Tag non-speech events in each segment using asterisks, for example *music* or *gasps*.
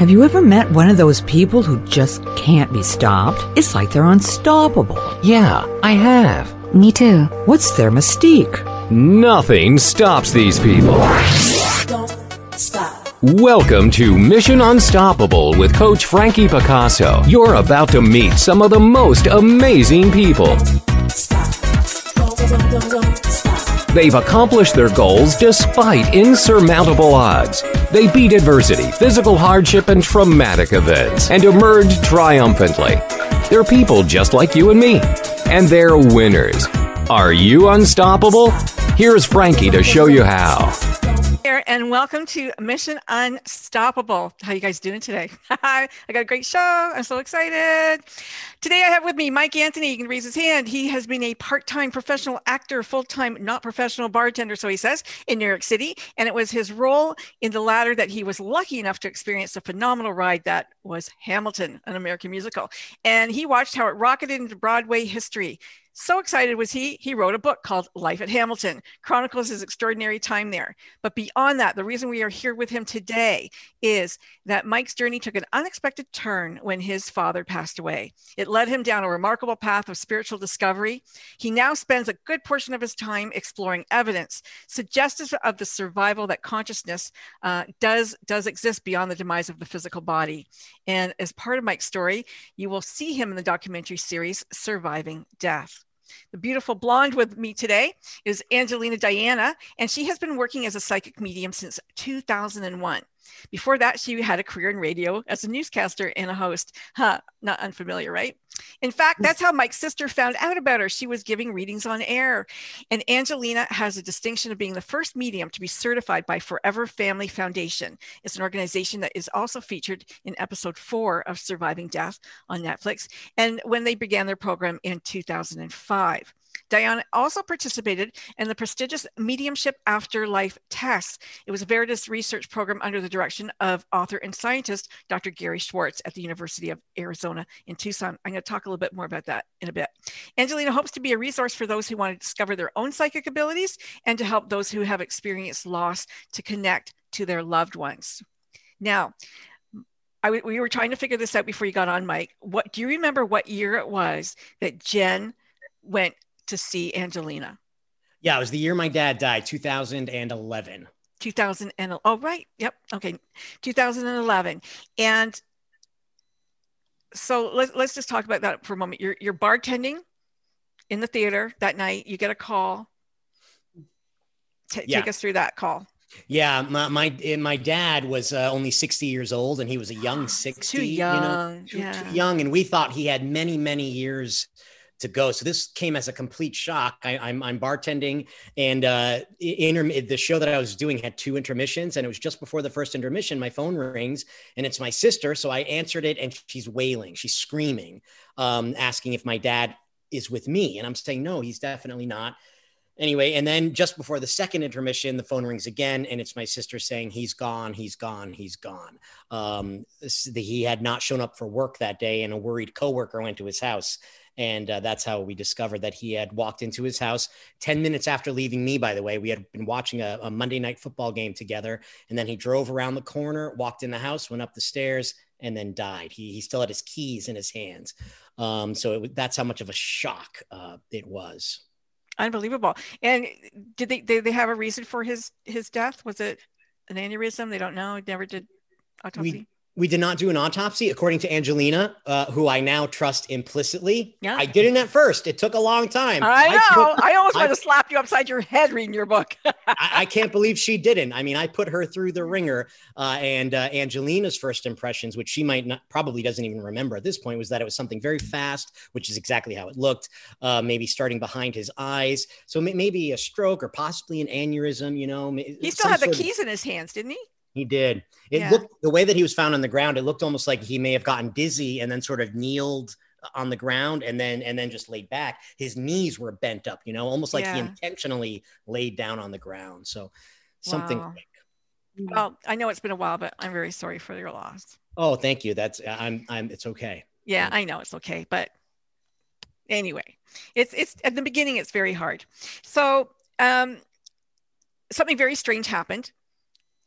Have you ever met one of those people who just can't be stopped? It's like they're unstoppable. Yeah, I have. Me too. What's their mystique? Nothing stops these people. Don't stop. Welcome to Mission Unstoppable with Coach Frankie Picasso. You're about to meet some of the most amazing people. Stop. Don't, don't, don't, don't stop. They've accomplished their goals despite insurmountable odds. They beat adversity, physical hardship, and traumatic events and emerged triumphantly. They're people just like you and me, and they're winners. Are you unstoppable? Here's Frankie to show you how. And welcome to Mission Unstoppable. How you guys doing today? *laughs* I got a great show. I'm so excited. Today I have with me Mike Anthony. You can raise his hand. He has been a part-time professional actor, full-time not professional bartender, so he says, in New York City. And it was his role in the latter that he was lucky enough to experience a phenomenal ride that was Hamilton, an American musical. And he watched how it rocketed into Broadway history. So excited was he, he wrote a book called Life at Hamilton, chronicles his extraordinary time there. But beyond that, the reason we are here with him today is that Mike's journey took an unexpected turn when his father passed away. It led him down a remarkable path of spiritual discovery. He now spends a good portion of his time exploring evidence suggestive of the survival that consciousness uh, does, does exist beyond the demise of the physical body. And as part of Mike's story, you will see him in the documentary series Surviving Death. The beautiful blonde with me today is Angelina Diana, and she has been working as a psychic medium since 2001. Before that, she had a career in radio as a newscaster and a host. Huh, not unfamiliar, right? In fact, hmm. that's how Mike's sister found out about her. She was giving readings on air. And Angelina has a distinction of being the first medium to be certified by Forever Family Foundation. It's an organization that is also featured in episode four of Surviving Death on Netflix. And when they began their program in 2005. Diana also participated in the prestigious Mediumship Afterlife Test. It was a Veritas research program under the direction of author and scientist Dr. Gary Schwartz at the University of Arizona in Tucson. I'm going to talk a little bit more about that in a bit. Angelina hopes to be a resource for those who want to discover their own psychic abilities and to help those who have experienced loss to connect to their loved ones. Now, I, we were trying to figure this out before you got on, Mike. What do you remember? What year it was that Jen went to see Angelina? Yeah, it was the year my dad died, 2011. 2000 and oh right, yep, okay, 2011, and so let's let's just talk about that for a moment. You're you're bartending in the theater that night. You get a call. T- Yeah. Take us through that call. Yeah, my my, my dad was uh, only 60 years old and he was a young *gasps* 60, Too you know, young, too, yeah. too young and we thought he had many many years to go. So this came as a complete shock. I, I'm I'm bartending and uh the show that I was doing had two intermissions and it was just before the first intermission my phone rings and it's my sister so I answered it and she's wailing, she's screaming um asking if my dad is with me and I'm saying no, he's definitely not. Anyway, and then just before the second intermission, the phone rings again, and it's my sister saying he's gone, he's gone, he's gone. Um, he had not shown up for work that day, and a worried coworker went to his house, and uh, that's how we discovered that he had walked into his house ten minutes after leaving me. By the way, we had been watching a, a Monday night football game together, and then he drove around the corner, walked in the house, went up the stairs, and then died. He he still had his keys in his hands. Um, so it, that's how much of a shock uh, it was. Unbelievable. And did they did they have a reason for his his death? Was it an aneurysm? They don't know. Never did autopsy. We did not do an autopsy, according to Angelina, uh, who I now trust implicitly. Yeah. I didn't at first. It took a long time. I know. put- I, almost I- want to slap you upside your head reading your book. *laughs* I, I can't believe she didn't. I mean, I put her through the wringer, uh, and uh, Angelina's first impressions, which she might not, probably doesn't even remember at this point, was that it was something very fast, which is exactly how it looked. Uh, maybe starting behind his eyes, so may- maybe a stroke or possibly an aneurysm. You know, he still had the sort of- keys in his hands, didn't he? He did. It Yeah. looked the way that he was found on the ground. It looked almost like he may have gotten dizzy and then sort of kneeled on the ground and then and then just laid back. His knees were bent up, you know, almost like he intentionally laid down on the ground. So something. Wow. quick. Well, I know it's been a while, but I'm very sorry for your loss. Oh, thank you. That's I'm I'm. It's okay. Yeah, I know it's okay, but anyway, it's it's at the beginning it's very hard. So, um something very strange happened.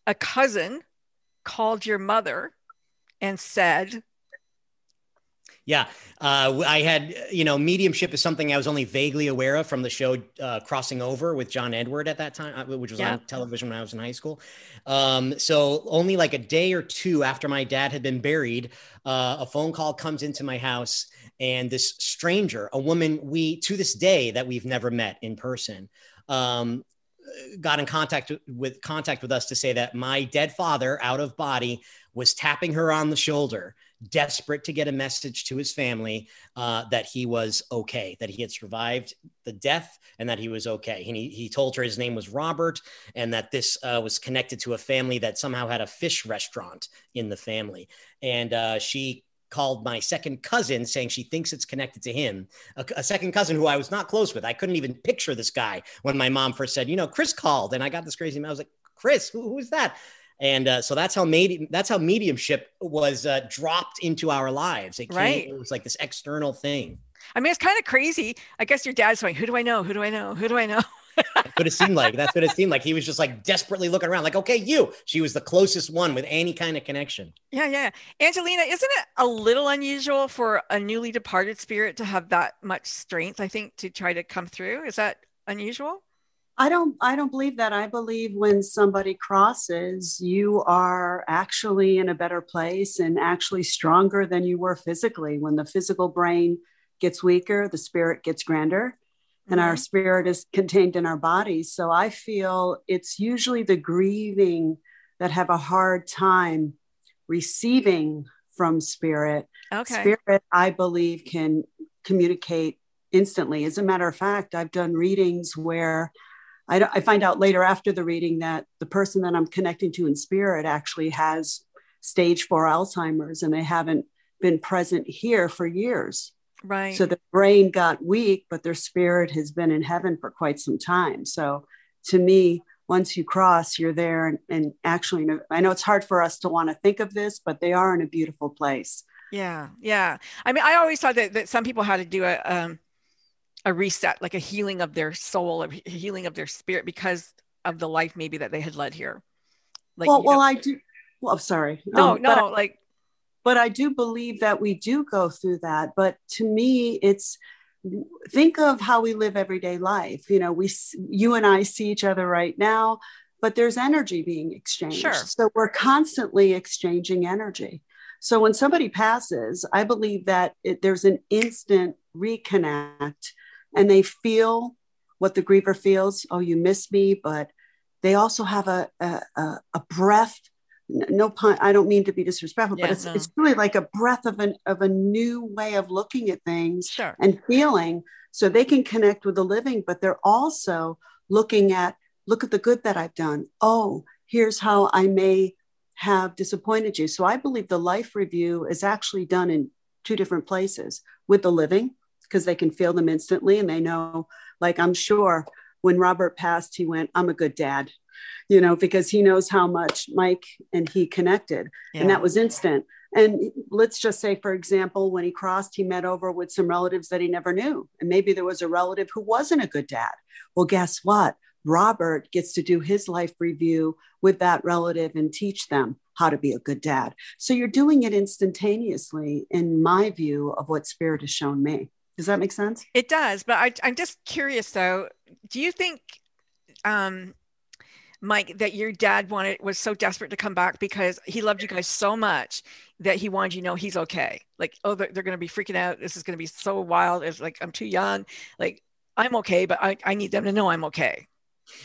A cousin called your mother and said, Yeah, uh, I had you know mediumship is something I was only vaguely aware of from the show uh, Crossing Over with John Edward at that time, uh, which was Yeah. on television when I was in high school. Um, so only like a day or two after my dad had been buried, uh, a phone call comes into my house, and this stranger, a woman we to this day that we've never met in person. Um, got in contact with contact with us to say that my dead father out of body was tapping her on the shoulder desperate to get a message to his family uh, that he was okay, that he had survived the death and that he was okay. And he, he told her his name was Robert and that this uh, was connected to a family that somehow had a fish restaurant in the family. And uh, she called my second cousin saying she thinks it's connected to him a, a second cousin who i was not close with i couldn't even picture this guy when my mom first said you know chris called and i got this crazy i was like chris who, who's that and uh, so that's how medium that's how mediumship was uh, dropped into our lives it, came, Right. it was like this external thing I mean, it's kind of crazy. I guess your dad's going, Who do I know? Who do I know? Who do I know? That's what it seemed like that's what it seemed like he was just like desperately looking around like okay you she was the closest one with any kind of connection Yeah, yeah. Angelina, isn't it a little unusual for a newly departed spirit to have that much strength, I think, to try to come through? Is that unusual? I don't I don't believe that. I believe when somebody crosses, you are actually in a better place and actually stronger than you were physically. When the physical brain gets weaker, the spirit gets grander. And our mm-hmm. spirit is contained in our bodies. So I feel it's usually the grieving that have a hard time receiving from spirit Okay. spirit i believe can communicate instantly as a matter of fact i've done readings where I, I find out later after the reading that the person that i'm connecting to in spirit actually has stage four alzheimer's and they haven't been present here for years Right. so the brain got weak but their spirit has been in heaven for quite some time so to me once you cross you're there and, and actually i know it's hard for us to want to think of this but they are in a beautiful place Yeah, yeah. I mean, I always thought that, that some people had to do a um, a reset, like a healing of their soul, a healing of their spirit because of the life maybe that they had led here. Like, well well know- i do well sorry no, Um, no, I- like, but I do believe that we do go through that. But to me, it's think of how we live everyday life. You know, we, you and I see each other right now, but there's energy being exchanged. Sure. So we're constantly exchanging energy. So when somebody passes, I believe that it, there's an instant reconnect and they feel what the griever feels. Oh, you miss me, but they also have a, a, a, breath no pun i don't mean to be disrespectful Yeah, but it's, no. it's really like a breath of an of a new way of looking at things sure. and feeling so they can connect with the living but they're also looking at look at the good that i've done oh here's how i may have disappointed you so i believe the life review is actually done in two different places with the living because they can feel them instantly and they know like i'm sure when robert passed he went i'm a good dad you know because he knows how much mike and he connected and that was instant. And let's just say for example when he crossed he met over with some relatives that he never knew. And maybe there was a relative who wasn't a good dad. Well guess what? Robert gets to do his life review with that relative and teach them how to be a good dad. So you're doing it instantaneously in my view of what spirit has shown me. Does that make sense? It does, but I, I'm just curious though. Do you think, um, Mike, that your dad wanted was so desperate to come back because he loved you guys so much that he wanted you to know he's okay? Like, oh, they're, they're going to be freaking out. This is going to be so wild. It's like I'm too young. Like, I'm okay, but I, I need them to know I'm okay.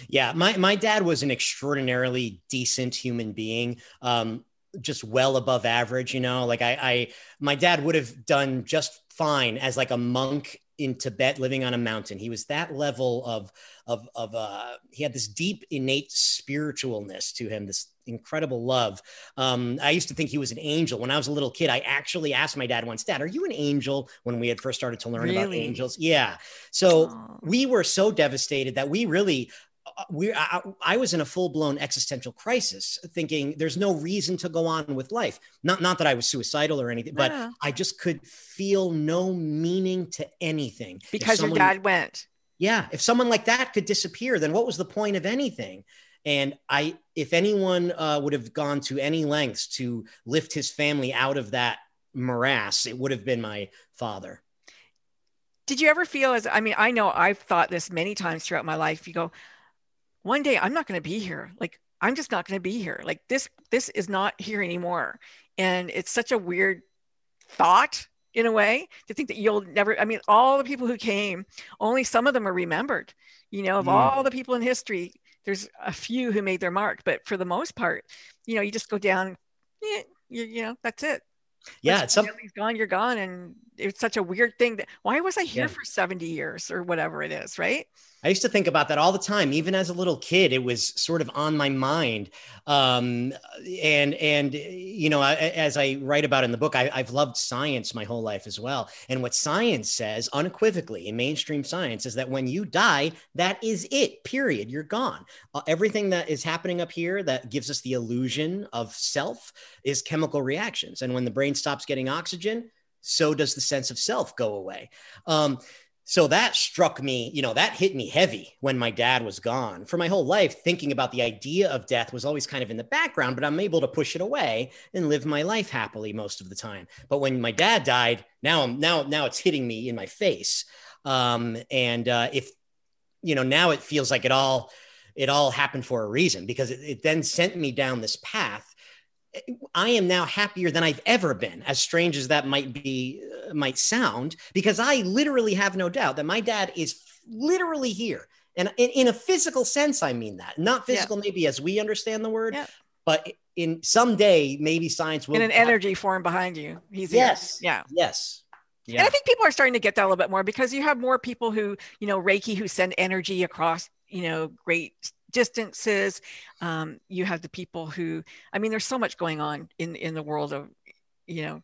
Yeah, my my dad was an extraordinarily decent human being. Um, just well above average, you know. Like I, I my dad would have done just fine as like a monk in Tibet living on a mountain. He was that level of of of uh he had this deep innate spiritualness to him, this incredible love. Um, I used to think he was an angel. When I was a little kid, I actually asked my dad once, Dad, are you an angel? When we had first started to learn about angels. Yeah. So Oh. we were so devastated that we really we I, I was in a full-blown existential crisis thinking there's no reason to go on with life not not that i was suicidal or anything but Yeah. i just could feel no meaning to anything because your dad went. yeah if someone like that could disappear then what was the point of anything And I, if anyone uh, would have gone to any lengths to lift his family out of that morass, it would have been my father. Did you ever feel as I mean, I know I've thought this many times throughout my life. You go, one day I'm not going to be here. Like I'm just not going to be here. Like this, this is not here anymore. And it's such a weird thought in a way to think that you'll never, I mean, all the people who came, only some of them are remembered, you know, of Mm. all the people in history, there's a few who made their mark, but for the most part, you know, you just go down, yeah, you, you know, that's it. Yeah, Once it's some, gone, you're gone. And it's such a weird thing that why was I here Yeah. for 70 years or whatever it is, right? I used to think about that all the time. Even as a little kid, it was sort of on my mind. Um, and and you know, I, as I write about in the book, I, I've loved science my whole life as well. And what science says unequivocally in mainstream science is that when you die, that is it. Period. You're gone. Uh, everything that is happening up here that gives us the illusion of self is chemical reactions. And when the brain stops getting oxygen, so does the sense of self go away. Um, so that struck me, you know, that hit me heavy when my dad was gone. For my whole life, thinking about the idea of death was always kind of in the background, but I'm able to push it away and live my life happily most of the time. But when my dad died, now I'm now now it's hitting me in my face. Um, and uh, if you know, now it feels like it all it all happened for a reason because it, it then sent me down this path I am now happier than I've ever been, as strange as that might be, uh, might sound, because I literally have no doubt that my dad is literally here. And in, in a physical sense, I mean that. Not Yeah. physical, maybe as we understand the word, Yeah. but in someday, maybe science will. In an energy form behind you. He's here. Yes. Yeah. Yes. And I think people are starting to get that a little bit more because you have more people who, you know, Reiki who send energy across, you know, great distances. Um, you have the people who, I mean, there's so much going on in in the world of, you know,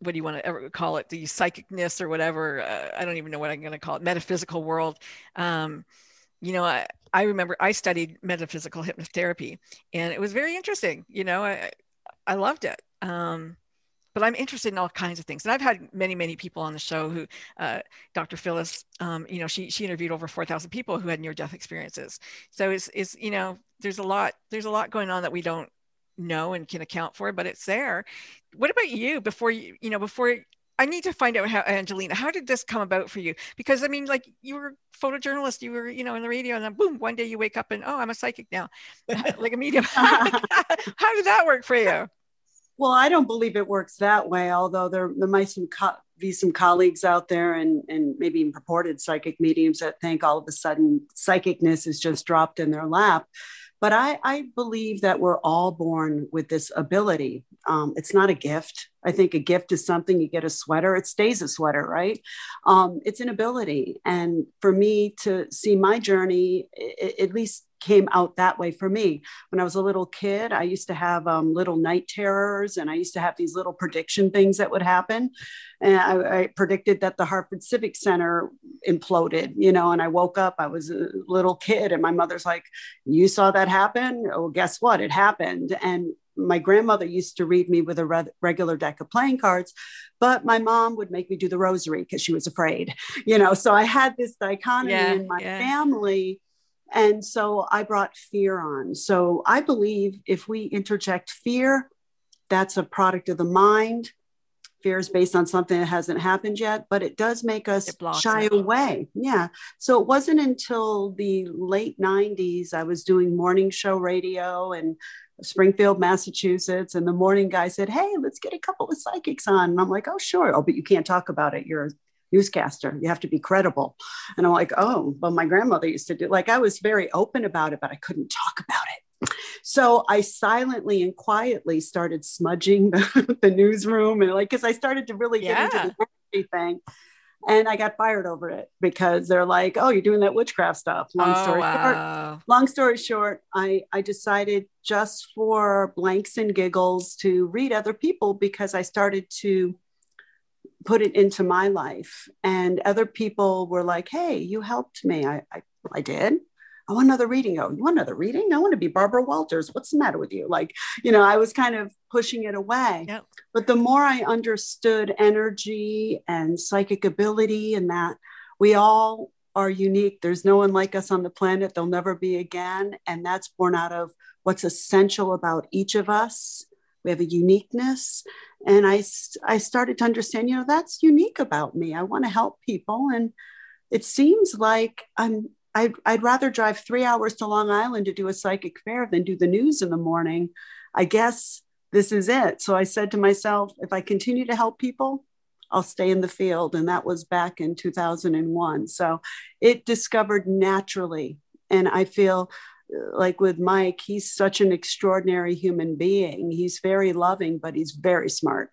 what do you want to ever call it? The psychicness or whatever. Uh, I don't even know what I'm going to call it. Metaphysical world. Um, you know, I, I remember I studied metaphysical hypnotherapy, and it was very interesting. You know, I I loved it. Um, but I'm interested in all kinds of things. And I've had many, many people on the show who, uh, Dr. Phyllis, um, you know, she, she interviewed over 4,000 people who had near death experiences. So it's, it's, you know, there's a lot, there's a lot going on that we don't know and can account for, but it's there. What about you before you, you know, before I need to find out how, Angelina, how did this come about for you? Because I mean, like you were photojournalist, you were, you know, in the radio and then boom, one day you wake up and, oh, I'm a psychic now, like a medium. *laughs* how did that work for you? Well, I don't believe it works that way, although there, there might some co- be some colleagues out there and, and maybe even purported psychic mediums that think all of a sudden psychicness is just dropped in their lap. But I, I believe that we're all born with this ability. Um, it's not a gift. I think a gift is something you get a sweater, it stays a sweater, right? Um, it's an ability. And for me to see my journey, at least came out that way for me. When I was a little kid, I used to have um, little night terrors and I used to have these little prediction things that would happen. And I, I predicted that the Hartford Civic Center imploded, you know, and I woke up, I was a little kid, and my mother's like, You saw that happen? Oh, guess what? It happened. And my grandmother used to read me with a re- regular deck of playing cards, but my mom would make me do the rosary because she was afraid, you know. So I had this dichotomy Yeah, in my yeah. family. And so I brought fear on. So I believe if we interject fear, that's a product of the mind. Fear is based on something that hasn't happened yet, but it does make us shy it. away. Yeah. So it wasn't until the late 90s I was doing morning show radio in Springfield, Massachusetts. And the morning guy said, Hey, let's get a couple of psychics on. And I'm like, Oh, sure. Oh, but you can't talk about it. You're newscaster. You have to be credible. And I'm like, Oh, but my grandmother used to do like I was very open about it, but I couldn't talk about it. So I silently and quietly started smudging *laughs* the, the newsroom and like because I started to really get Yeah. into the thing. And I got fired over it because they're like, "Oh, you're doing that witchcraft stuff." Long oh, story short, long story short, I, I decided just for blanks and giggles to read other people because I started to put it into my life. And other people were like, hey, you helped me. I, I, I did. I want another reading. Oh, you want another reading? I want to be Barbara Walters. What's the matter with you? Like, you know, I was kind of pushing it away. Yep. But the more I understood energy and psychic ability and that we all are unique. There's no one like us on the planet. There'll never be again. And that's born out of what's essential about each of us. We have a uniqueness. And I, I started to understand, you know, that's unique about me. I want to help people. And it seems like I'm, I'd, I'd rather drive three hours to Long Island to do a psychic fair than do the news in the morning. I guess this is it. So I said to myself, if I continue to help people, I'll stay in the field. And that was back in 2001. So it discovered naturally. And I feel like with Mike, he's such an extraordinary human being. He's very loving, but he's very smart,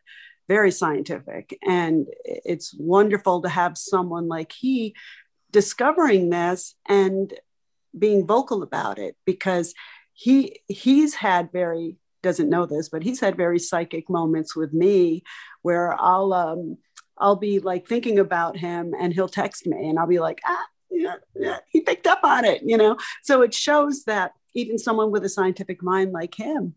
very scientific. And it's wonderful to have someone like he discovering this and being vocal about it because he he's had very doesn't know this but he's had very psychic moments with me where i'll um I'll be like thinking about him and he'll text me and I'll be like, ah, yeah, yeah, he picked up on it, you know? So it shows that even someone with a scientific mind like him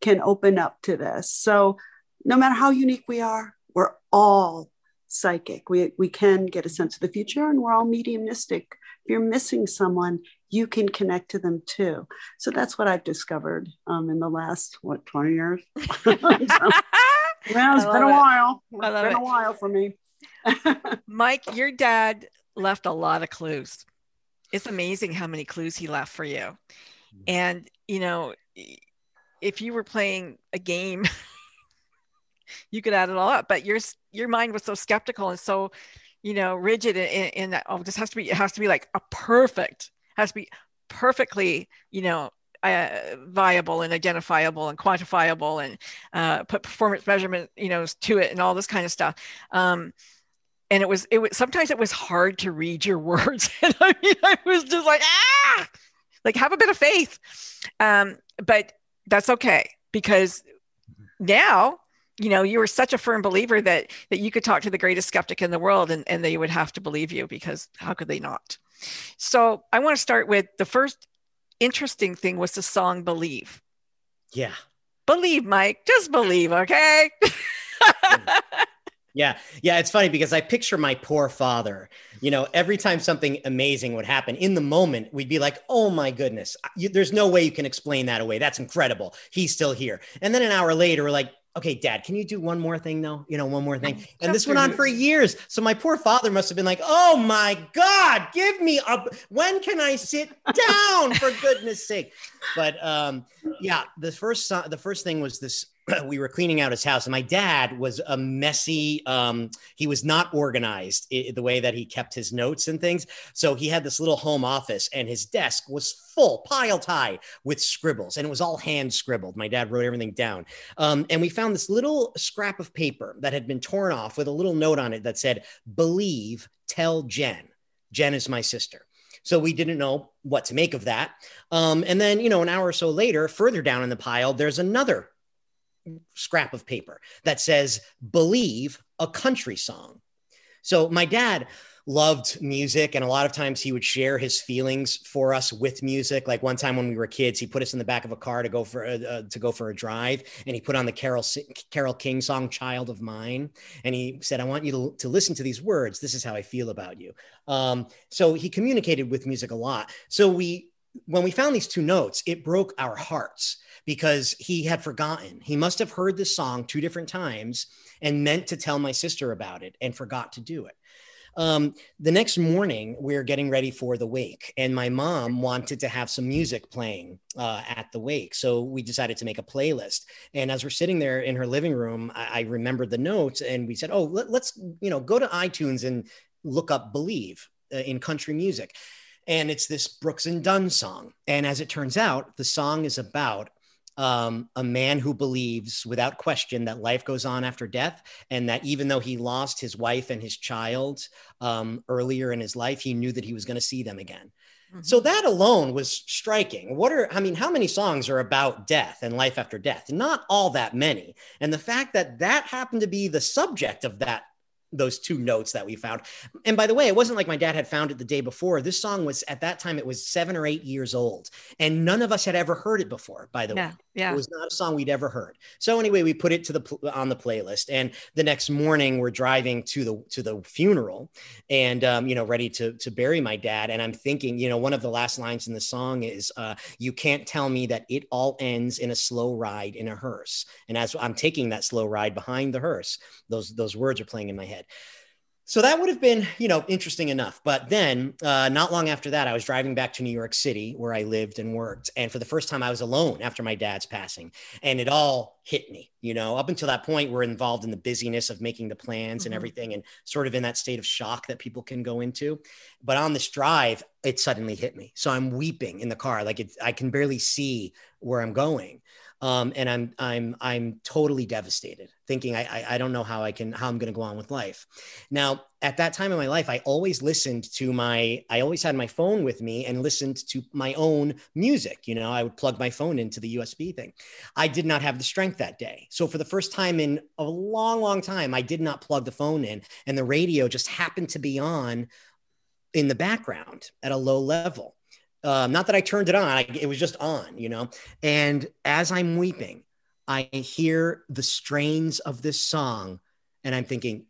can open up to this. So no matter how unique we are, we're all psychic. We, we can get a sense of the future and we're all mediumistic. If you're missing someone, you can connect to them too. So that's what I've discovered um, in the last, what, 20 years? so, *laughs* well, it's been a it. while. It's been it. a while for me. *laughs* Mike, your dad left a lot of clues. It's amazing how many clues he left for you. And, you know, if you were playing a game, *laughs* you could add it all up, but your your mind was so skeptical and so, you know, rigid in, in that, oh, this has to be, it has to be like a perfect, has to be perfectly, you know, uh, viable and identifiable and quantifiable and uh, put performance measurement, you know, to it and all this kind of stuff. Um, and it was, it was, sometimes it was hard to read your *laughs* words. and I mean, I was just like, ah, like have a bit of faith. Um, but that's okay because now you know you were such a firm believer that that you could talk to the greatest skeptic in the world and, and they would have to believe you because how could they not so i want to start with the first interesting thing was the song believe Yeah. believe mike just believe okay *laughs* Yeah. Yeah. It's funny because I picture my poor father. You know, every time something amazing would happen in the moment, we'd be like, oh my goodness, you, there's no way you can explain that away. That's incredible. He's still here. And then an hour later, we're like, okay, dad, can you do one more thing though? You know, one more thing. *laughs* And this went on for years. So my poor father must have been like, oh my God, give me a, when can I sit down for goodness sake? But um, yeah, the first, the first thing was this *clears throat* we were cleaning out his house and my dad was a messy um, he was not organized the way that he kept his notes and things. So he had this little home office and his desk was full piled high with scribbles and it was all hand scribbled. My dad wrote everything down. Um, and we found this little scrap of paper that had been torn off with a little note on it that said believe tell jen. Jen is my sister. So we didn't know what to make of that. Um, and then you know an hour or so later further down in the pile there's another scrap of paper that says believe a country song. So my dad loved music and a lot of times he would share his feelings for us with music. Like one time when we were kids he put us in the back of a car to go for a, uh, to go for a drive and he put on the carol carole king song child of mine and he said i want you to, to listen to these words. This is how i feel about you. Um, so he communicated with music a lot. So we when we found these two notes it broke our hearts because he had forgotten. He must have heard this song two different times and meant to tell my sister about it and forgot to do it. Um, the next morning, we are getting ready for the wake, and my mom wanted to have some music playing uh, at the wake. So we decided to make a playlist. And as we're sitting there in her living room, I, I remembered the notes, and we said, "Oh, let, us you know go to iTunes and look up Believe uh, in country music." And it's this Brooks and Dunn song. And as it turns out, the song is about um, a man who believes without question that life goes on after death and that even though he lost his wife and his child um, earlier in his life, he knew that he was going to see them again. So that alone was striking. What are, I mean, how many songs are about death and life after death? Not all that many. And the fact that that happened to be the subject of that those two notes that we found. And by the way, it wasn't like my dad had found it the day before. This song was at that time it was 7 or 8 years old and none of us had ever heard it before, by the Yeah. way. Yeah. It was not a song we'd ever heard. So anyway, we put it to the on the playlist, and the next morning we're driving to the to the funeral, and um, you know, ready to to bury my dad. And I'm thinking, you know, one of the last lines in the song is, uh, "You can't tell me that it all ends in a slow ride in a hearse." And as I'm taking that slow ride behind the hearse, those those words are playing in my head. So that would have been, you know, interesting enough. But then, uh, not long after that, I was driving back to New York City, where I lived and worked, and for the first time, I was alone after my dad's passing, and it all hit me. You know, up until that point, we're involved in the busyness of making the plans and Mhm. everything, and sort of in that state of shock that people can go into. But on this drive, it suddenly hit me. So I'm weeping in the car, like it, I can barely see where I'm going um, and I'm I'm I'm totally devastated, thinking I, I I don't know how I can how I'm going to go on with life. Now, at that time in my life, I always listened to my I always had my phone with me and listened to my own music. You know, I would plug my phone into the USB thing. I did not have the strength that day, so for the first time in a long, long time, I did not plug the phone in, and the radio just happened to be on in the background at a low level. Um, not that I turned it on, I, it was just on, you know. And as I'm weeping, I hear the strains of this song, and I'm thinking,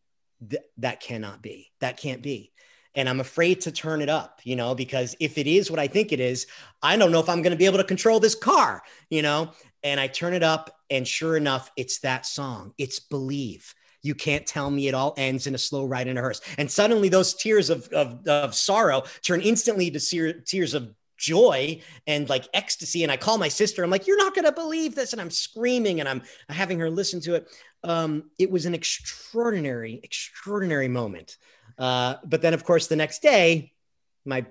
"Th- that cannot be. That can't be. And I'm afraid to turn it up, you know, because if it is what I think it is, I don't know if I'm going to be able to control this car, you know. And I turn it up, and sure enough, it's that song. It's Believe. You can't tell me it all ends in a slow ride in a hearse. And suddenly, those tears of, of, of sorrow turn instantly to tears of joy and like ecstasy. And I call my sister. I'm like, "You're not going to believe this!" And I'm screaming, and I'm having her listen to it. Um, it was an extraordinary, extraordinary moment. Uh, but then, of course, the next day, my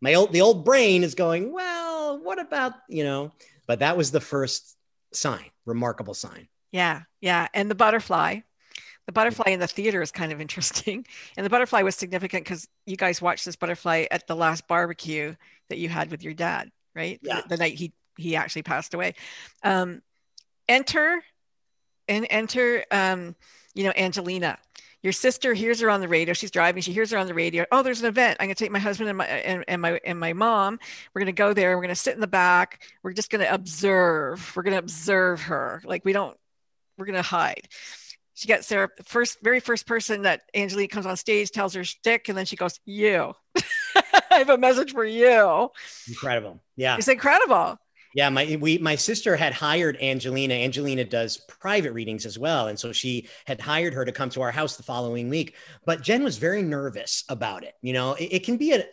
my old the old brain is going, "Well, what about you know?" But that was the first sign, remarkable sign. Yeah, yeah. And the butterfly, the butterfly in the theater is kind of interesting. *laughs* And the butterfly was significant because you guys watched this butterfly at the last barbecue that you had with your dad, right? Yeah. The, the night he he actually passed away. Um, enter and enter, um, you know, Angelina. Your sister hears her on the radio. She's driving. She hears her on the radio. Oh, there's an event. I'm going to take my husband and my and, and my and my mom. We're going to go there. We're going to sit in the back. We're just going to observe. We're going to observe her. Like we don't. We're going to hide. She gets there first, very first person that Angelique comes on stage, tells her stick and then she goes, "You, *laughs* I have a message for you." Incredible. Yeah. It's incredible. Yeah, my we my sister had hired Angelina. Angelina does private readings as well, and so she had hired her to come to our house the following week. But Jen was very nervous about it. You know, it, it can be a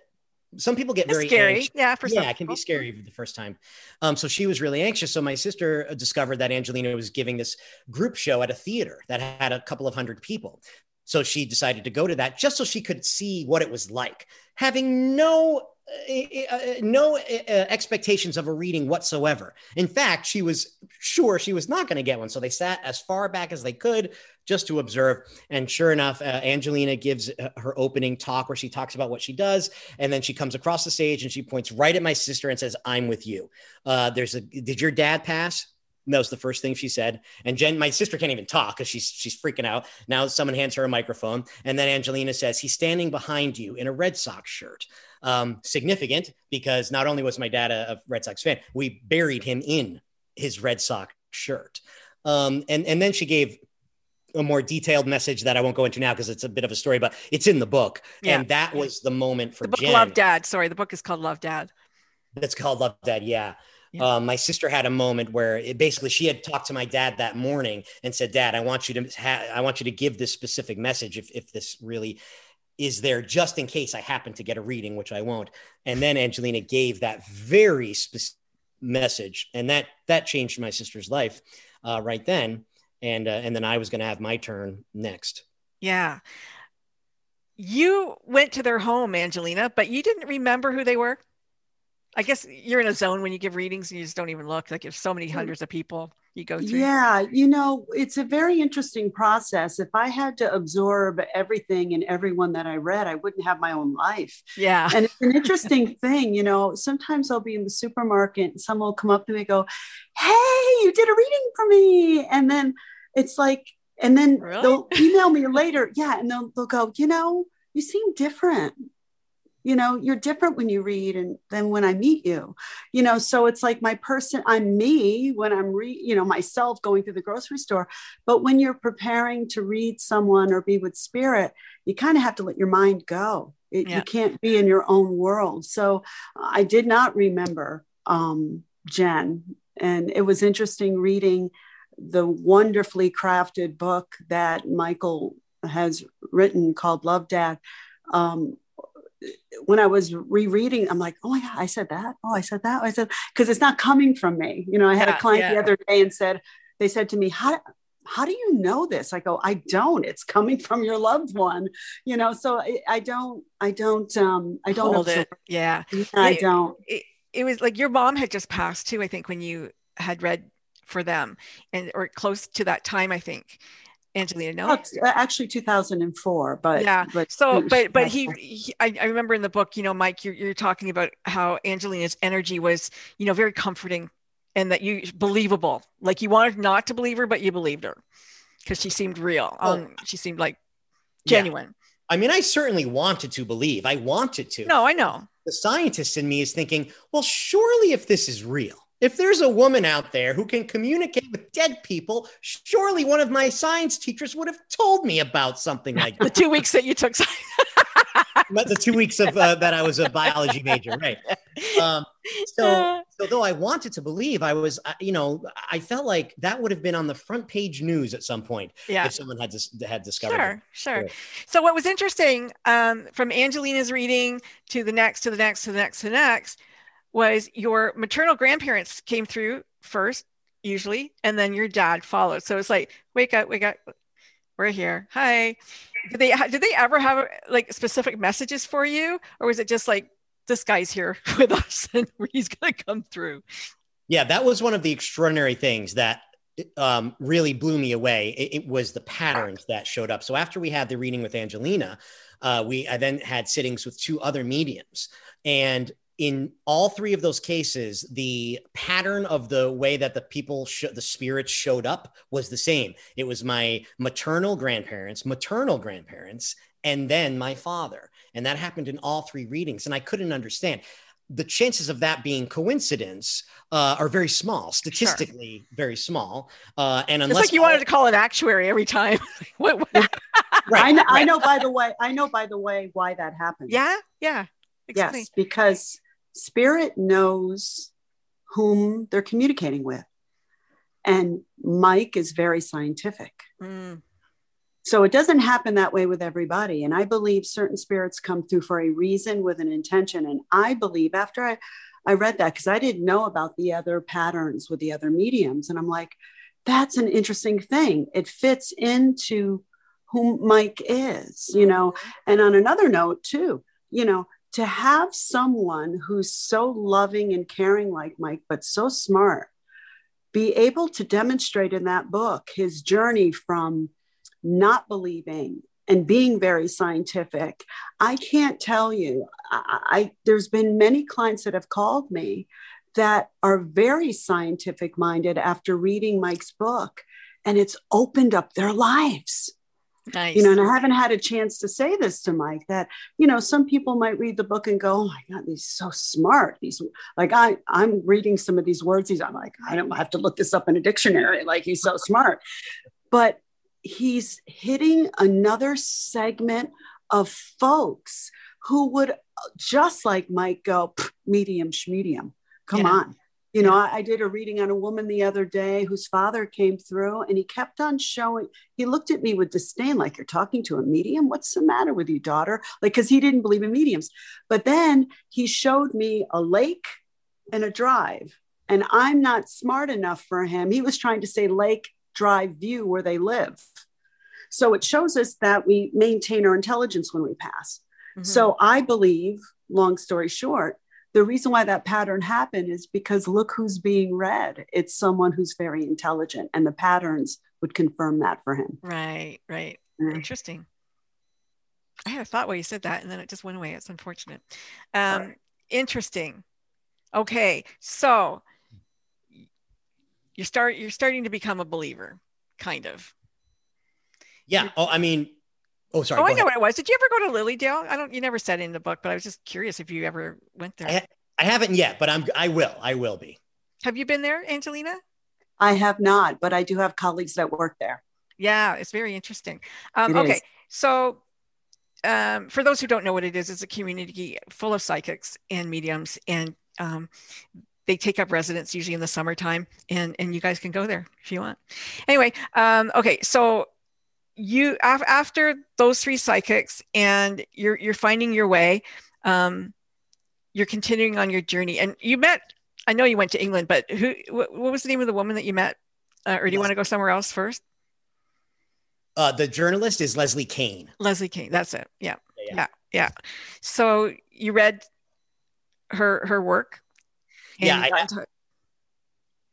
some people get It's very scary. anxious. Yeah, for some yeah, it can be scary the first time. Um, so she was really anxious. So my sister discovered that Angelina was giving this group show at a theater that had a couple of hundred people. So she decided to go to that just so she could see what it was like, having no uh, uh, no uh, expectations of a reading whatsoever. In fact, she was sure she was not going to get one. So they sat as far back as they could just to observe. And sure enough, uh, Angelina gives uh, her opening talk where she talks about what she does. And then she comes across the stage and she points right at my sister and says, I'm with you. Uh, there's a, did your dad pass? That was the first thing she said. And Jen, my sister can't even talk because she's she's freaking out. Now someone hands her a microphone, and then Angelina says, "He's standing behind you in a Red Sox shirt." Um, significant because not only was my dad a, a Red Sox fan, we buried him in his Red Sox shirt. Um, and and then she gave a more detailed message that I won't go into now because it's a bit of a story, but it's in the book. Yeah. And that was the moment for The book Jen. Love Dad. Sorry, the book is called Love Dad. That's called Love Dad. Yeah. Yeah. Um, my sister had a moment where it basically she had talked to my dad that morning and said, "Dad, I want you to ha- I want you to give this specific message if if this really is there, just in case I happen to get a reading, which I won't." And then Angelina gave that very specific message, and that that changed my sister's life uh, right then. And uh, and then I was going to have my turn next. Yeah. You went to their home, Angelina, but you didn't remember who they were. I guess you're in a zone when you give readings and you just don't even look. Like there's so many mm. hundreds of people you go through. Yeah, you know, it's a very interesting process. If I had to absorb everything and everyone that I read, I wouldn't have my own life. Yeah. And it's an interesting *laughs* thing, you know. Sometimes I'll be in the supermarket and someone will come up to me and go, Hey, you did a reading for me. And then it's like, and then Really? they'll email me later. Yeah. And they'll, they'll go, You know, you seem different. You know you're different when you read and then when i meet you. You know so it's like my person i'm me when i'm re you know myself going through the grocery store. But when you're preparing to read someone or be with spirit you kind of have to let your mind go. It, Yeah. you can't be in your own world. So i did not remember um, jen. And it was interesting reading the wonderfully crafted book that michael has written called love dad um, when I was rereading, I'm like, oh my God, I said that. Oh, I said that. I said, because it's not coming from me. You know, I had Yeah, a client the other day and said, they said to me, how, how do you know this? I go, I don't, it's coming from your loved one, you know? So I, I don't, I don't, um, I don't, Hold it. Yeah. I Yeah. don't. It, it was like your mom had just passed too, I think, when you had read for them and or close to that time, I think. Angelina, no? Oh, uh, actually 2004, but Yeah. but So, but but he, he I, I remember in the book, you know, Mike, you're you're talking about how Angelina's energy was, you know, very comforting, and that you believable. Like you wanted not to believe her, but you believed her because she seemed real. Oh. Um, she seemed like Yeah. genuine. I mean, I certainly wanted to believe. I wanted to. No, I know. the scientist in me is thinking, well, surely if this is real, if there's a woman out there who can communicate with dead people, surely one of my science teachers would have told me about something like *laughs* The that. two weeks that you took. *laughs* The two weeks of uh, that I was a biology major, right? Um, so, *laughs* so though I wanted to believe, I was, uh, you know, I felt like that would have been on the front page news at some point yeah. if someone had dis- had discovered. it. Sure, sure. Sure. So what was interesting um, from Angelina's reading to the next, to the next, to the next, to the next, was your maternal grandparents came through first, usually, and then your dad followed. So it's like, wake up, wake up, we're here. Hi. Did they did they ever have like specific messages for you, or was it just like this guy's here *laughs* with us and he's gonna come through? Yeah, that was one of the extraordinary things that um, really blew me away. It, it was the patterns that showed up. So after we had the reading with Angelina, uh, we I then had sittings with two other mediums, and in all three of those cases, the pattern of the way that the people, sh- the spirits showed up was the same. It was my maternal grandparents, maternal grandparents, and then my father. And that happened in all three readings. And I couldn't understand. The chances of that being coincidence uh, are very small, statistically very small. Uh, and It's unless like you wanted to call an actuary every time. *laughs* what, what- Right, I know, I know. By the way, I know. By the way, why that happened. Yeah, yeah. Explain. Yes, because spirit knows whom they're communicating with. And Mike is very scientific. Mm, So it doesn't happen that way with everybody. And I believe certain spirits come through for a reason with an intention. And I believe after I, I read that, because I didn't know about the other patterns with the other mediums. And I'm like, that's an interesting thing. It fits into who Mike is, you know. And on another note, too, you know, to have someone who's so loving and caring like Mike, but so smart, be able to demonstrate in that book his journey from not believing and being very scientific. I can't tell you, I, I there's been many clients that have called me that are very scientific minded after reading Mike's book, and it's opened up their lives nice. you know and i haven't had a chance to say this to mike that you know some people might read the book and go oh my god he's so smart. He's like i i'm reading some of these words. He's i'm like i don't have to look this up in a dictionary. Like he's so smart. But he's hitting another segment of folks who would uh, just like mike go "Pff, medium medium. Come Yeah. on you know, I, I did a reading on a woman the other day whose father came through and he kept on showing, he looked at me with disdain, like, You're talking to a medium? What's the matter with you, daughter? Like, because he didn't believe in mediums. But then he showed me a lake and a drive. And I'm not smart enough for him. He was trying to say lake, drive, view where they live. So it shows us that we maintain our intelligence when we pass. Mhm. So I believe, long story short, the reason why that pattern happened is because look who's being read. It's someone who's very intelligent, and the patterns would confirm that for him. Right, right. Mm. Interesting. I had a thought while you said that, and then it just went away. It's unfortunate. Um, Interesting. Okay, so you start you're starting to become a believer, kind of. Yeah. Oh, I mean, Oh, sorry. oh, go I know ahead. what it was. Did you ever go to Lilydale? I don't. You never said it in the book, but I was just curious if you ever went there. I, I haven't yet, but I'm. I will. I will be. Have you been there, Angelina? I have not, but I do have colleagues that work there. Yeah, it's very interesting. Um, It okay, is. so um, for those who don't know what it is, it's a community full of psychics and mediums, and um, they take up residence usually in the summertime, and and you guys can go there if you want. Anyway, um, okay, so you af- after those three psychics, and you're you're finding your way. Um, you're continuing on your journey, and you met. I know you went to England, but who? What, what was the name of the woman that you met? Uh, or do you want to go somewhere else first? Uh, the journalist is Leslie Kean. Leslie Kean That's it. Yeah. Yeah. Yeah. Yeah. So you read her her work. Yeah, I-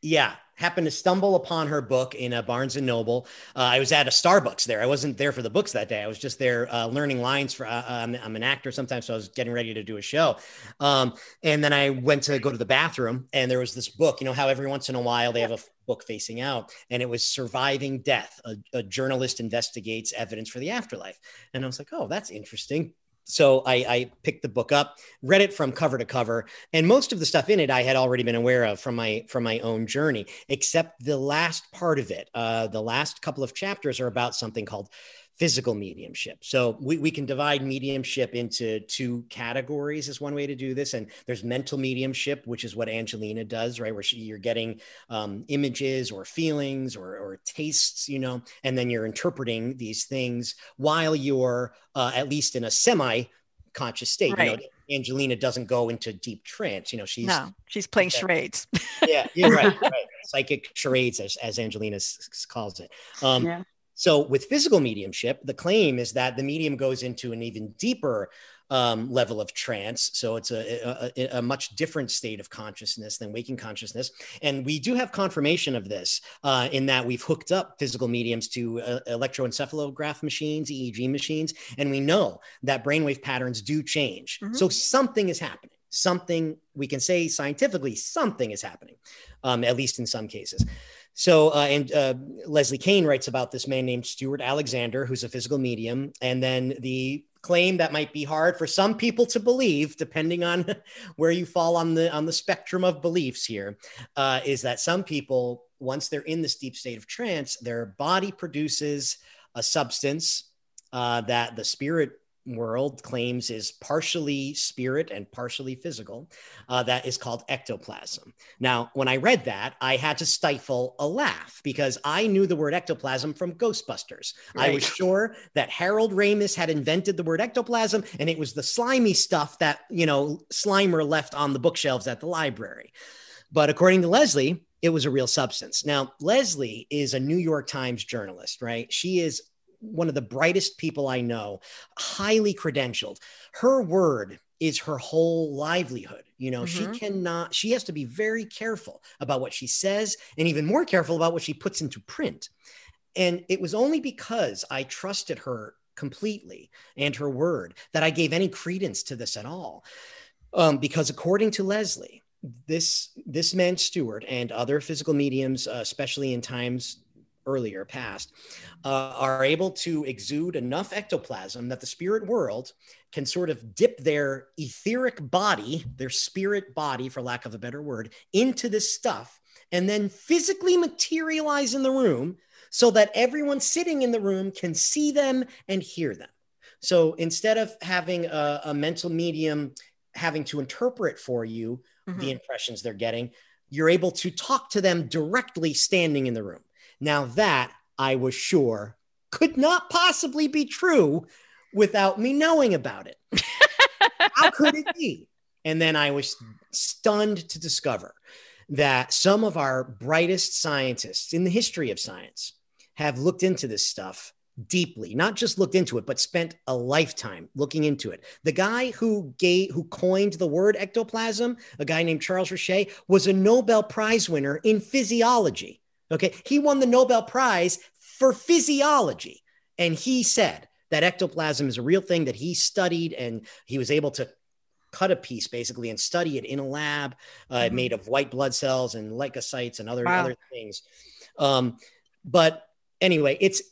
Yeah, happened to stumble upon her book in a Barnes and Noble. Uh, I was at a Starbucks there. I wasn't there for the books that day. I was just there uh, learning lines for. Uh, I'm, I'm an actor sometimes, so I was getting ready to do a show. Um, and then I went to go to the bathroom, and there was this book. You know how every once in a while they have a f- book facing out, and it was "Surviving Death." A, a journalist investigates evidence for the afterlife, and I was like, "Oh, that's interesting." So I, I picked the book up, read it from cover to cover, and most of the stuff in it I had already been aware of from my from my own journey, except the last part of it. Uh, the last couple of chapters are about something called physical mediumship. So we, we can divide mediumship into two categories is one way to do this. And there's mental mediumship, which is what Angelina does, right? Where she, you're getting um, images or feelings or, or tastes, you know, and then you're interpreting these things while you're uh, at least in a semi conscious state. You know, Right. Angelina doesn't go into deep trance. You know, she's no, she's playing charades. yeah, you're right, *laughs* right. Psychic charades, as, as Angelina s- calls it. Um, Yeah. So, with physical mediumship, the claim is that the medium goes into an even deeper um, level of trance. So, it's a, a, a much different state of consciousness than waking consciousness. And we do have confirmation of this uh, in that we've hooked up physical mediums to uh, electroencephalograph machines, EEG machines, and we know that brainwave patterns do change. Mhm. So, something is happening. Something we can say scientifically, something is happening, um, at least in some cases. So, uh, and uh, Leslie Kean writes about this man named Stewart Alexander, who's a physical medium. And then the claim that might be hard for some people to believe, depending on *laughs* where you fall on the on the spectrum of beliefs here, uh, is that some people, once they're in this deep state of trance, their body produces a substance uh, that the spirit world claims is partially spirit and partially physical uh, that is called ectoplasm now, when I read that, I had to stifle a laugh because I knew the word ectoplasm from Ghostbusters. I was sure that Harold Ramis had invented the word ectoplasm and it was the slimy stuff that, you know, Slimer left on the bookshelves at the library. But according to Leslie, it was a real substance. Now, Leslie is a New York Times journalist, right? She is one of the brightest people I know, highly credentialed. Her word is her whole livelihood. You know, Mhm. she cannot, she has to be very careful about what she says and even more careful about what she puts into print. And it was only because I trusted her completely and her word that I gave any credence to this at all. Um, because according to Leslie, this this man Stewart and other physical mediums, uh, especially in times earlier past, uh, are able to exude enough ectoplasm that the spirit world can sort of dip their etheric body, their spirit body, for lack of a better word, into this stuff and then physically materialize in the room so that everyone sitting in the room can see them and hear them. So instead of having a, a mental medium having to interpret for you Mhm. the impressions they're getting, you're able to talk to them directly standing in the room. Now, that I was sure could not possibly be true without me knowing about it. *laughs* How could it be? And then I was stunned to discover that some of our brightest scientists in the history of science have looked into this stuff deeply not just looked into it but spent a lifetime looking into it the guy who gave who coined the word ectoplasm a guy named charles Richet, was a nobel prize winner in physiology okay he won the nobel prize for physiology and he said that ectoplasm is a real thing that he studied and he was able to cut a piece basically and study it in a lab uh, Mhm. made of white blood cells and leukocytes and other Wow. other things um, but anyway it's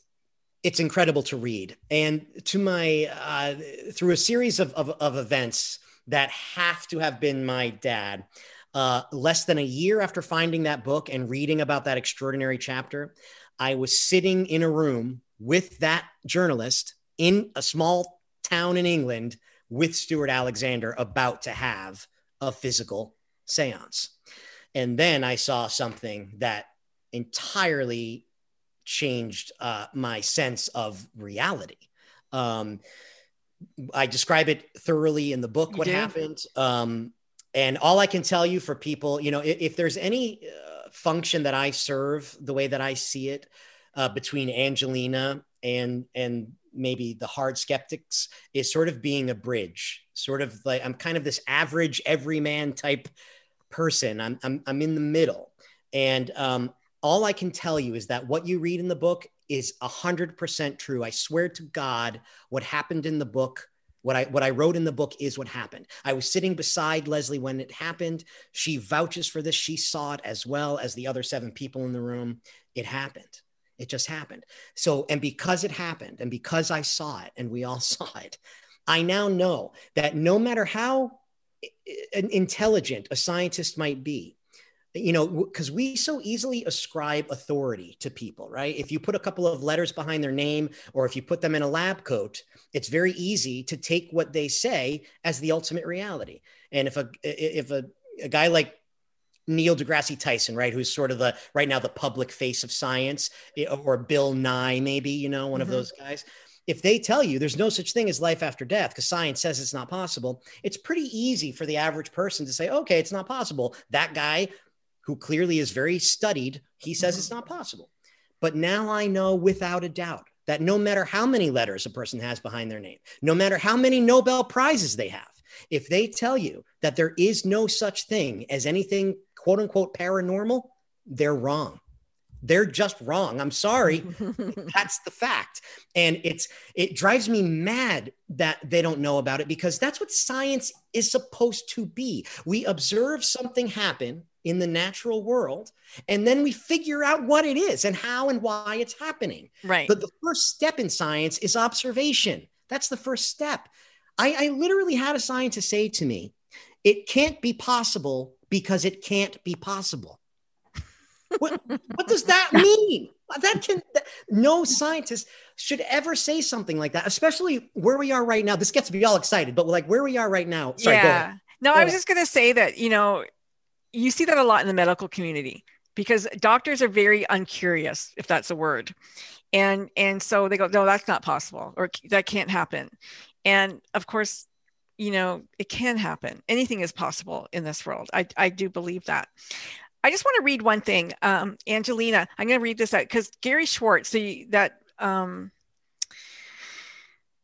it's incredible to read. And to my, uh, through a series of, of, of events that have to have been my dad, uh, less than a year after finding that book and reading about that extraordinary chapter, I was sitting in a room with that journalist in a small town in England with Stewart Alexander about to have a physical seance. And then I saw something that entirely changed uh, my sense of reality. Um, I describe it thoroughly in the book, what happened. Um, and all I can tell you for people, you know, if, if there's any uh, function that I serve the way that I see it uh, between Angelina and and maybe the hard skeptics is sort of being a bridge, sort of like I'm kind of this average everyman type person. I'm I'm, I'm in the middle, and um, all I can tell you is that what you read in the book is 100% true. I swear to God, what happened in the book, what I what I wrote in the book is what happened. I was sitting beside Leslie when it happened. She vouches for this. She saw it as well as the other seven people in the room. It happened. It just happened. So, and because it happened, and because I saw it, and we all *laughs* saw it, I now know that no matter how eh, eh, intelligent a scientist might be, you know, because we so easily ascribe authority to people, right? If you put a couple of letters behind their name or if you put them in a lab coat, it's very easy to take what they say as the ultimate reality. And if a if a, a guy like Neil deGrasse Tyson, right, who's sort of the right now the public face of science, or Bill Nye, maybe you know one mm-hmm. of those guys. If they tell you there's no such thing as life after death because science says it's not possible, it's pretty easy for the average person to say, okay, it's not possible. That guy who clearly is very studied, he says mm-hmm. it's not possible. But now I know without a doubt that no matter how many letters a person has behind their name, no matter how many Nobel Prizes they have, if they tell you that there is no such thing as anything quote unquote paranormal, they're wrong. They're just wrong. I'm sorry. *laughs* that's the fact. And it's it drives me mad that they don't know about it because that's what science is supposed to be. We observe something happen in the natural world and then we figure out what it is and how and why it's happening. Right. But the first step in science is observation. That's the first step. I, I literally had a scientist say to me, it can't be possible because it can't be possible. what, what does that *laughs* mean? That can that, no scientist should ever say something like that, especially where we are right now. This gets me all excited, but like where we are right now. Sorry, yeah. No, go I was ahead. just going to say that you know you see that a lot in the medical community because doctors are very uncurious, if that's a word, and and so they go, no, that's not possible, or that can't happen, and of course you know, it can happen. Anything is possible in this world. I, I do believe that. I just want to read one thing. Um, Angelina, I'm going to read this out because Gary Schwartz, the, that um,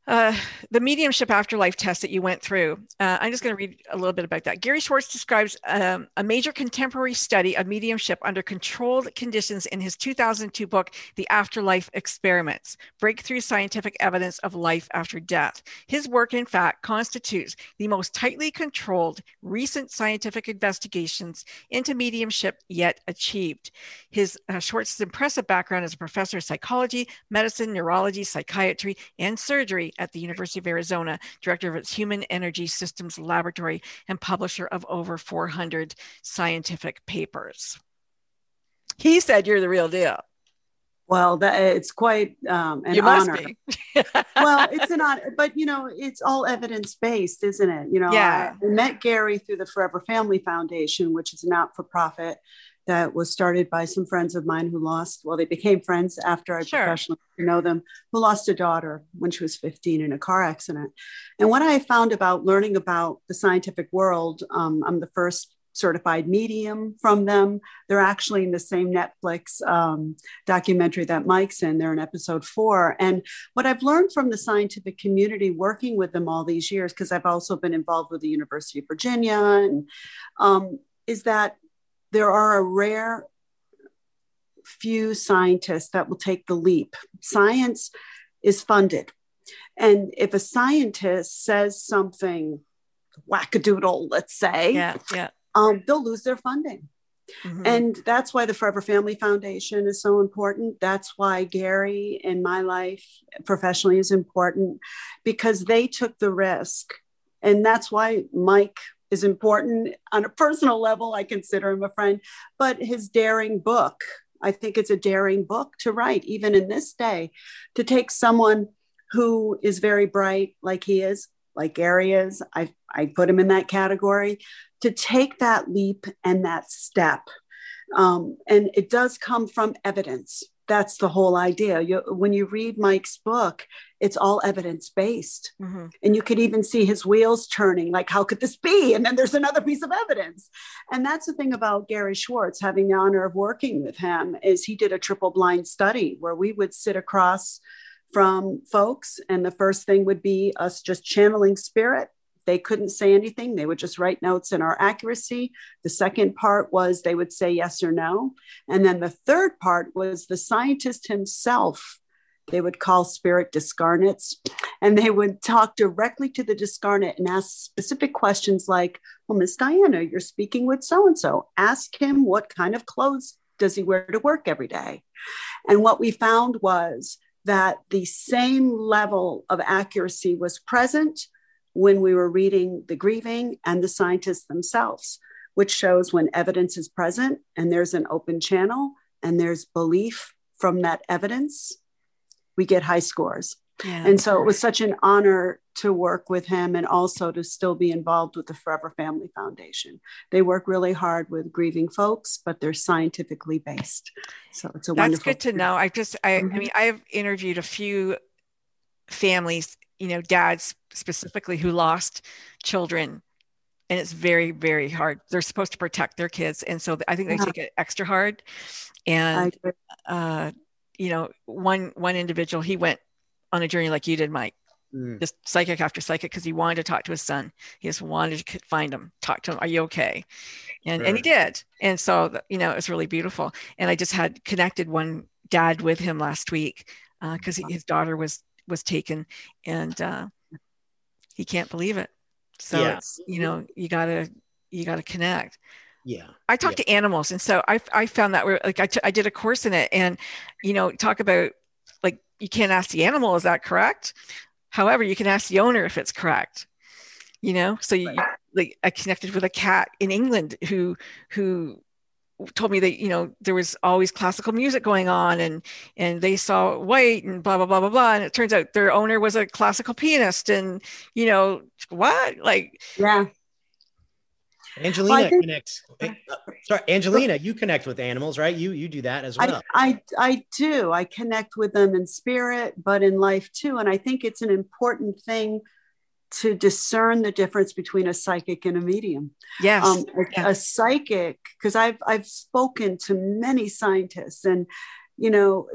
uh, the mediumship afterlife test that you went through. Uh, I'm just going to read a little bit about that. Gary Schwartz describes um, a major contemporary study of mediumship under controlled conditions in his 2002 book, The Afterlife Experiments Breakthrough Scientific Evidence of Life After Death. His work, in fact, constitutes the most tightly controlled recent scientific investigations into mediumship yet achieved. His uh, Schwartz's impressive background as a professor of psychology, medicine, neurology, psychiatry, and surgery at the University of Arizona, director of its Human Energy Systems Laboratory, and publisher of over 400 scientific papers. He said you're the real deal. Well, that it's quite um, an you must honor. Be. *laughs* well, it's an honor, but you know, it's all evidence based, isn't it? You know, yeah. I met Gary through the Forever Family Foundation, which is a not for profit that was started by some friends of mine who lost, well, they became friends after I sure. professionally know them, who lost a daughter when she was 15 in a car accident. And what I found about learning about the scientific world, um, I'm the first certified medium from them. They're actually in the same Netflix um, documentary that Mike's in. They're in episode four. And what I've learned from the scientific community working with them all these years, because I've also been involved with the University of Virginia, and um, is that there are a rare few scientists that will take the leap. Science is funded. And if a scientist says something wackadoodle, let's say, yeah, yeah. Um, they'll lose their funding. Mhm. And that's why the Forever Family Foundation is so important. That's why Gary in my life professionally is important because they took the risk. And that's why Mike is important on a personal level. I consider him a friend, but his daring book, I think it's a daring book to write, even in this day, to take someone who is very bright, like he is, like Gary is. I, I put him in that category to take that leap and that step. Um, and it does come from evidence. That's the whole idea. You, when you read Mike's book, it's all evidence based. Mhm. And you could even see his wheels turning, like, how could this be? And then there's another piece of evidence. And that's the thing about Gary Schwartz, having the honor of working with him, is he did a triple blind study where we would sit across from folks, and the first thing would be us just channeling spirit. They couldn't say anything. They would just write notes in our accuracy. The second part was they would say yes or no. And then the third part was the scientist himself. They would call spirit discarnates and they would talk directly to the discarnate and ask specific questions like, Well, Miss Diana, you're speaking with so and so. Ask him what kind of clothes does he wear to work every day? And what we found was that the same level of accuracy was present when we were reading the grieving and the scientists themselves, which shows when evidence is present and there's an open channel and there's belief from that evidence, we get high scores. Yeah. And so it was such an honor to work with him and also to still be involved with the Forever Family Foundation. They work really hard with grieving folks, but they're scientifically based. So it's a That's wonderful That's good to know. I just, I, I Mhm. mean, I've interviewed a few families, you know, dads specifically who lost children, and it's very, very hard. They're supposed to protect their kids, and so I think they Yeah. take it extra hard. And uh, you know, one one individual he went on a journey like you did, Mike, Mm. just psychic after psychic, because he wanted to talk to his son. He just wanted to find him, talk to him. Are you okay? And and he did. And so you know, it was really beautiful. And I just had connected one dad with him last week because his daughter was was taken, and uh, he can't believe it. So Yeah. it's you know you gotta you gotta connect. Yeah. I talk to animals, and so I I found that we're like I, t- I did a course in it, and you know talk about like you can't ask the animal is that correct? However, you can ask the owner if it's correct. You know, so you like I connected with a cat in England who who told me that you know there was always classical music going on and and they saw white and blah blah blah blah blah and it turns out their owner was a classical pianist and you know what like Yeah. Angelina think- connects. uh, sorry, Angelina, you connect with animals, right? You you do that as well. I, I I do. I connect with them in spirit, but in life too. And I think it's an important thing to discern the difference between a psychic and a medium. yes Um, a, Yeah. a psychic, because I've I've spoken to many scientists, and you know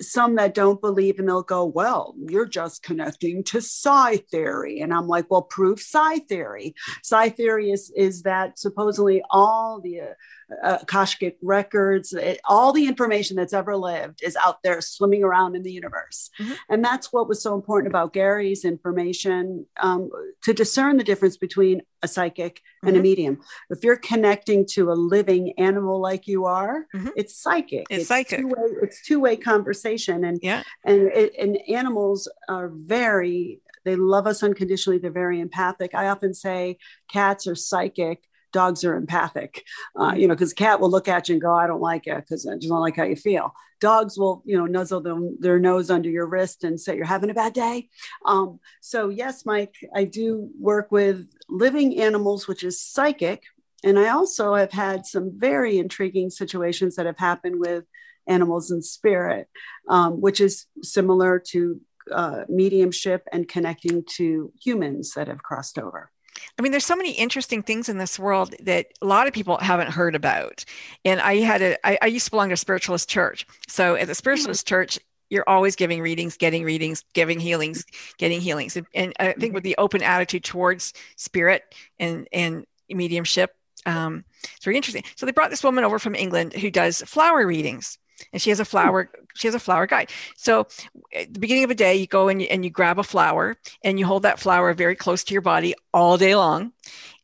some that don't believe, and they'll go, "Well, you're just connecting to psi theory," and I'm like, "Well, prove psi theory." Psi theory is is that supposedly all the uh, uh, Akashic records, it- all the information that's ever lived is out there swimming around in the universe. Mhm. And that's what was so important about Gary's information um, to discern the difference between a psychic and a Mhm. medium. If you're connecting to a living animal like you are, Mhm. it's psychic. It's psychic. Two-way, it's two-way conversation, and Yeah. and it, and animals are very. They love us unconditionally. They're very empathic. I often say cats are psychic. Dogs are empathic, uh, you know, because cat will look at you and go, "I don't like it," because I just don't like how you feel. Dogs will, you know, nuzzle them, their nose under your wrist and say, "You're having a bad day." Um, so yes, Mike, I do work with living animals, which is psychic, and I also have had some very intriguing situations that have happened with animals in spirit, um, which is similar to uh, mediumship and connecting to humans that have crossed over. I mean, there's so many interesting things in this world that a lot of people haven't heard about. And I had a, I, I used to belong to a spiritualist church. So at the spiritualist church, you're always giving readings, getting readings, giving healings, getting healings. And, and I think with the open attitude towards spirit and, and mediumship, um, it's very interesting. So they brought this woman over from England who does flower readings. And she has a flower, she has a flower guide. So at the beginning of a day, you go and you, and you grab a flower and you hold that flower very close to your body all day long.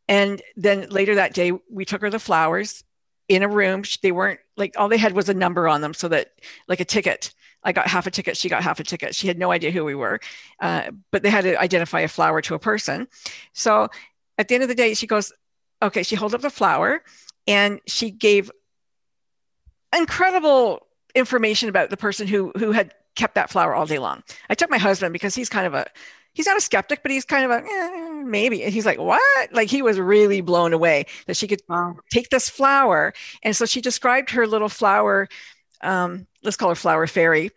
And then later that day, we took her the flowers in a room. They weren't like all they had was a number on them, so that like a ticket. I got half a ticket. She got half a ticket. She had no idea who we were, uh, but they had to identify a flower to a person. So at the end of the day, she goes, "Okay." She held up the flower, and she gave incredible information about the person who who had kept that flower all day long. I took my husband because he's kind of a he's not a skeptic, but he's kind of a eh, maybe. And he's like, what? Like he was really blown away that she could Wow. take this flower. And so she described her little flower. Um, let's call her flower fairy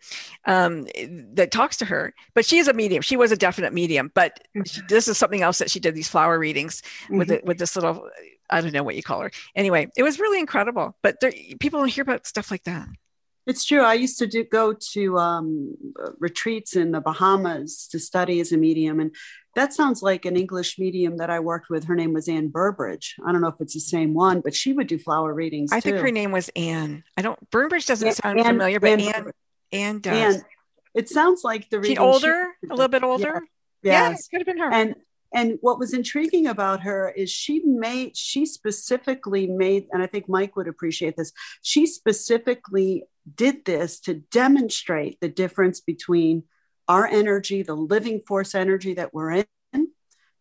um, that talks to her but she is a medium she was a definite medium but she, this is something else that she did these flower readings with Mhm. it with this little i don't know what you call her anyway it was really incredible but there, people don't hear about stuff like that It's true. I used to do go to um, retreats in the Bahamas to study as a medium, and that sounds like an English medium that I worked with. Her name was Anne Burbridge. I don't know if it's the same one, but she would do flower readings. i think her name was anne i don't burnbridge doesn't sound familiar but Ann anne anne does And it sounds like the she reading older a little bit older yeah, Yes. it could have been her and and what was intriguing about her is she made she specifically made and i think mike would appreciate this she specifically did this to demonstrate the difference between our energy the living force energy that we're in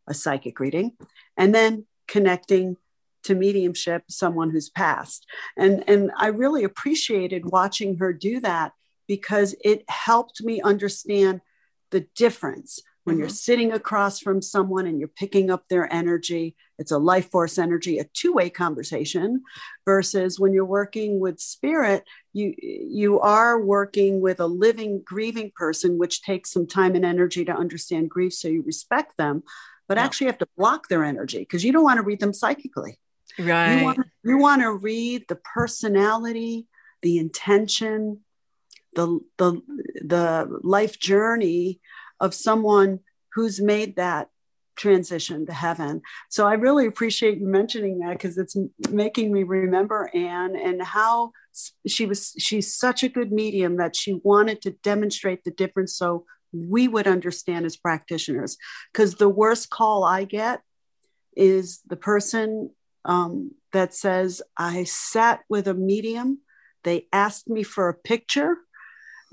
a psychic reading and then connecting to mediumship someone who's passed. And and i really appreciated watching her do that because it helped me understand the difference when you're mm-hmm. sitting across from someone and you're picking up their energy it's a life force energy a two-way conversation versus when you're working with spirit you you are working with a living grieving person which takes some time and energy to understand grief so you respect them but Yeah. actually you have to block their energy because you don't want to read them psychically. Right. you want you want to read the personality, the intention, the the the life journey of someone who's made that transition to heaven. So I really appreciate you mentioning that because it's making me remember Anne and how she was she's such a good medium that she wanted to demonstrate the difference so we would understand as practitioners because the worst call I get is the person um, that says, I sat with a medium, they asked me for a picture.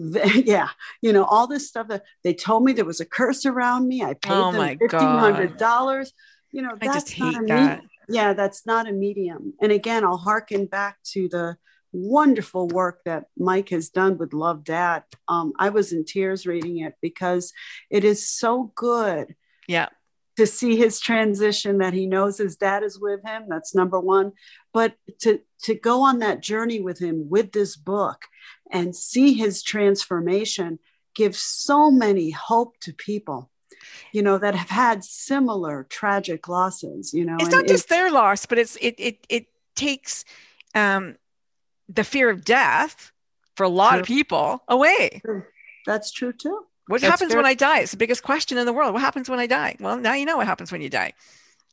*laughs* Yeah, you know, all this stuff that they told me there was a curse around me. I paid Oh them $1,500. You know, I that's just not hate a that. medium. Yeah, that's not a medium. And again, I'll hearken back to the wonderful work that Mike has done with Love Dad. Um, I was in tears reading it because it is so good yeah to see his transition that he knows his dad is with him that's number one but to to go on that journey with him with this book and see his transformation gives so many hope to people you know that have had similar tragic losses you know it's not just it- their loss but it's it it it takes um the fear of death for a lot of people away. That's true too. What That's happens fair. when i die it's the biggest question in the world. What happens when i die? Well now you know what happens when you die.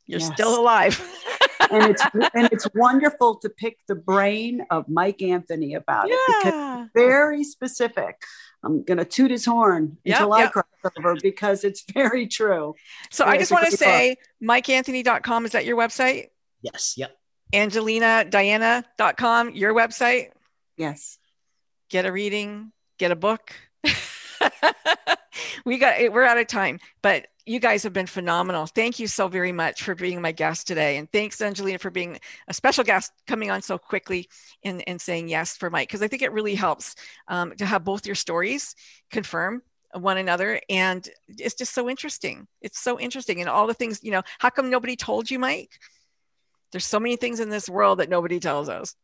You're Yes. still alive *laughs* and it's and it's wonderful to pick the brain of mike anthony about it because yeah very specific. I'm going to toot his horn Yep, until I yep. cross over because it's very true. so Yeah, i just want to say mikeanthony.com is that your website Yes. Yep. angelinadiana.com your website Yes. get a reading, get a book. *laughs* we got we're out of time, but you guys have been phenomenal. Thank you so very much for being my guest today. And thanks, Angelina, for being a special guest coming on so quickly and, and saying yes for Mike, because I think it really helps um, to have both your stories confirm one another. And it's just so interesting. It's so interesting. And all the things, you know, how come nobody told you, Mike? There's so many things in this world that nobody tells us.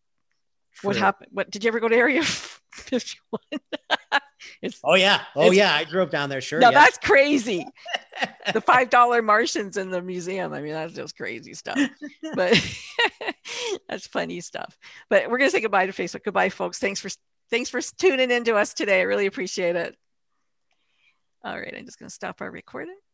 What happened? What did you ever go to Area *laughs* 51? It's Oh yeah. Oh yeah. I drove down there. Sure. no, yeah. that's crazy. *laughs* the five dollar Martians in the museum. I mean, that's just crazy stuff. But *laughs* that's funny stuff. But we're gonna say goodbye to Facebook. Goodbye, folks. Thanks for thanks for tuning in to us today. I really appreciate it. All right, I'm just gonna stop our recording.